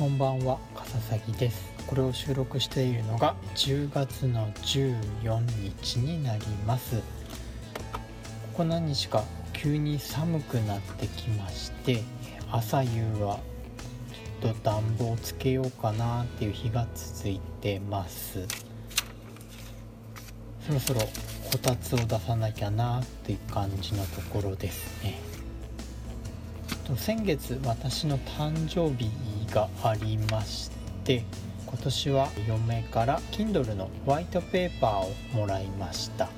こんばんは笠崎です。これを収録しているのが10月の14日になります。ここ何日か急に寒くなってきまして朝夕はちょっと暖房つけようかなっていう日が続いてます。そろそろこたつを出さなきゃなっていう感じのところですね。先月私の誕生日がありまして今年は嫁から Kindle のホワイトペーパーをもらいました。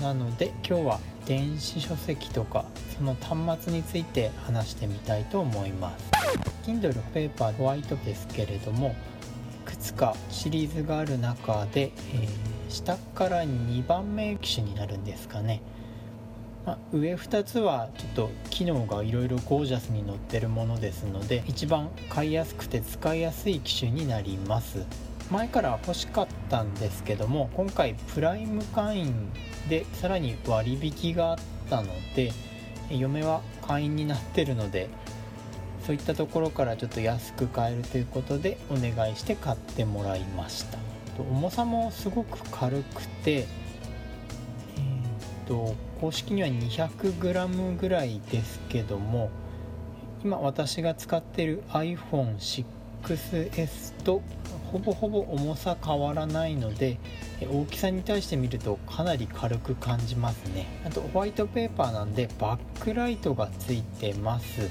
なので今日は電子書籍とかその端末について話してみたいと思います。Kindle ペーパーホワイトですけれどもいくつかシリーズがある中で、えー、下から2番目機種になるんですかね。まあ、上2つはちょっと機能がいろいろゴージャスに載ってるものですので一番買いやすくて使いやすい機種になります。前から欲しかったんですけども今回プライム会員でさらに割引があったので嫁は会員になってるのでそういったところからちょっと安く買えるということでお願いして買ってもらいました。重さもすごく軽くてえっと公式には 200g ぐらいですけども今私が使っている iPhone6S とほぼほぼ重さ変わらないので大きさに対して見るとかなり軽く感じますね。あとホワイトペーパーなんでバックライトがついてます。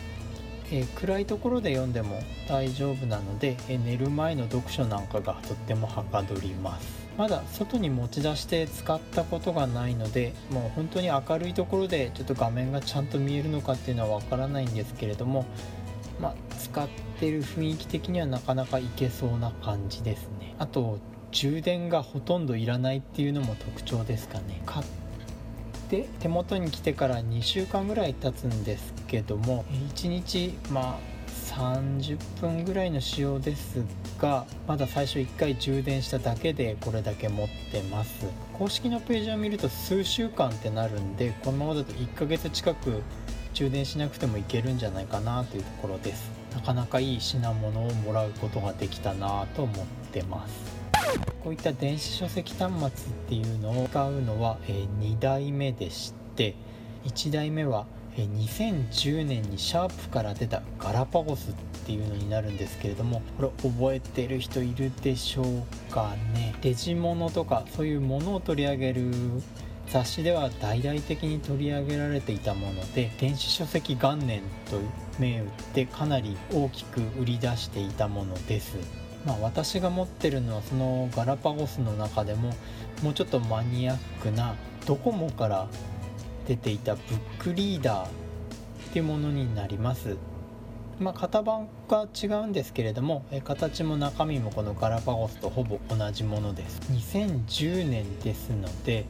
え暗いところで読んでも大丈夫なので、え寝る前の読書なんかがとってもはかどります。まだ外に持ち出して使ったことがないのでもう本当に明るいところでちょっと画面がちゃんと見えるのかっていうのはわからないんですけれどもまあ、使ってる雰囲気的にはなかなかいけそうな感じですね。あと充電がほとんどいらないっていうのも特徴ですかね。買って手元に来てから2週間ぐらい経つんですけども1日まあ30分ぐらいの使用ですがまだ最初1回充電しただけでこれだけ持ってます。公式のページを見ると数週間ってなるんでこのままだと1ヶ月近く充電しなくてもいけるんじゃないかなというところです。なかなかいい品物をもらうことができたなと思ってます。こういった電子書籍端末っていうのを使うのは、え2代目でして1代目は2010年にシャープから出たガラパゴスっていうのになるんですけれどもこれ覚えてる人いるでしょうかね？デジモノとかそういうものを取り上げる雑誌では大々的に取り上げられていたもので電子書籍元年と銘打ってかなり大きく売り出していたものです。まあ、私が持ってるのはそのガラパゴスの中でももうちょっとマニアックなドコモから出ていたブックリーダーってものになります。まあ、型番が違うんですけれども形も中身もこのガラパゴスとほぼ同じものです。2010年ですので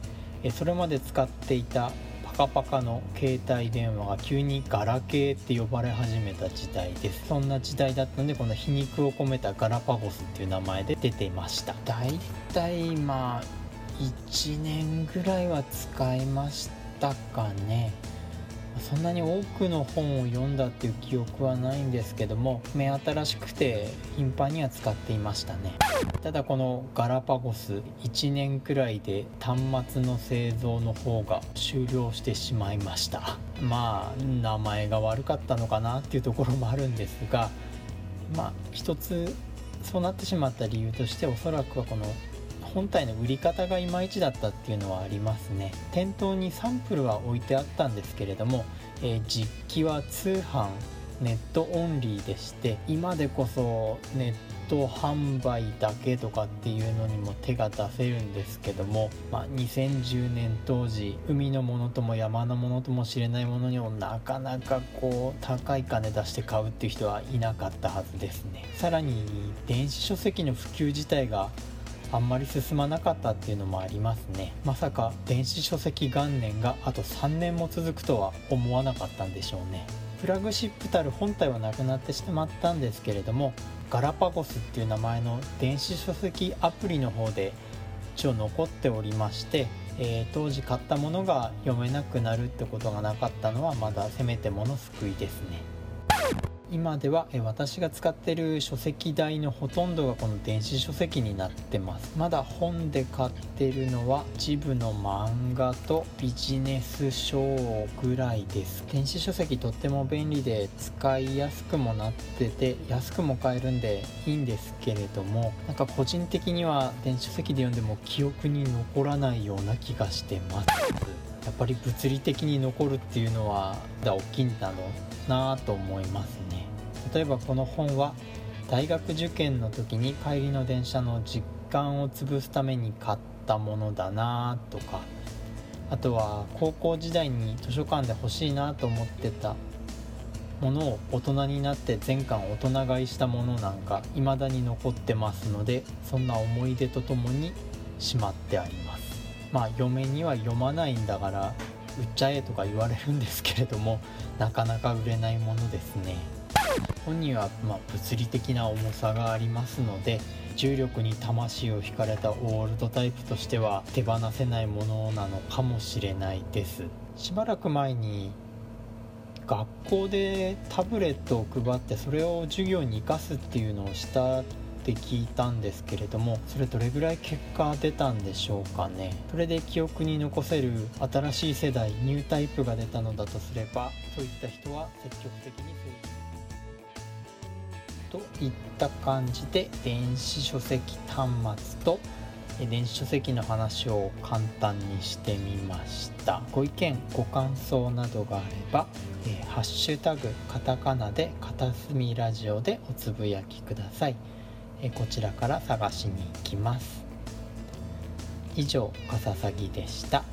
それまで使っていたパカパカの携帯電話が急にガラケーって呼ばれ始めた時代です。そんな時代だったのでこの皮肉を込めたガラパゴスっていう名前で出ていました。だいたいまあ1年ぐらいは使いましたったかね。そんなに多くの本を読んだっていう記憶はないんですけども目新しくて頻繁には使っていましたね。ただこのガラパゴス1年くらいで端末の製造の方が終了してしまいました。まあ名前が悪かったのかなっていうところもあるんですがまあ一つそうなってしまった理由としておそらくはこの本体の売り方がいまいちだったっていうのはありますね。店頭にサンプルは置いてあったんですけれども、えー、実機は通販ネットオンリーでして今でこそネット販売だけとかっていうのにも手が出せるんですけども、まあ、2010年当時海のものとも山のものとも知れないものにもなかなかこう高い金出して買うっていう人はいなかったはずですね。さらに電子書籍の普及自体があんまり進まなかったっていうのもありますね。まさか電子書籍元年があと3年も続くとは思わなかったんでしょうね。フラグシップたる本体はなくなってしまったんですけれどもガラパゴスっていう名前の電子書籍アプリの方で一応残っておりまして、えー、当時買ったものが読めなくなるってことがなかったのはまだせめてもの救いですね。今では私が使ってる書籍代のほとんどがこの電子書籍になってます。まだ本で買ってるのは一部の漫画とビジネス書ぐらいです。電子書籍とっても便利で使いやすくもなってて安くも買えるんでいいんですけれどもなんか個人的には電子書籍で読んでも記憶に残らないような気がしてます。やっぱり物理的に残るっていうのは大きいんだろうなと思いますね。例えばこの本は大学受験の時に帰りの電車の実感を潰すために買ったものだなとかあとは高校時代に図書館で欲しいなと思ってたものを大人になって全巻大人買いしたものなんか未だに残ってますのでそんな思い出とともにしまってあります。まあ嫁には読まないんだから売っちゃえとか言われるんですけれどもなかなか売れないものですね。本にはま物理的な重さがありますので重力に魂を惹かれたオールドタイプとしては手放せないものなのかもしれないです。しばらく前に学校でタブレットを配ってそれを授業に生かすっていうのをしたって聞いたんですけれどもそれどれぐらい結果出たんでしょうかね。それで記憶に残せる新しい世代ニュータイプが出たのだとすればそういった人は積極的に増えといった感じで電子書籍端末と電子書籍の話を簡単にしてみました。ご意見ご感想などがあれば「えー、ハッシュタグカタカナ」で「片隅ラジオ」でおつぶやきください。こちらから探しに行きます。以上かささぎでした。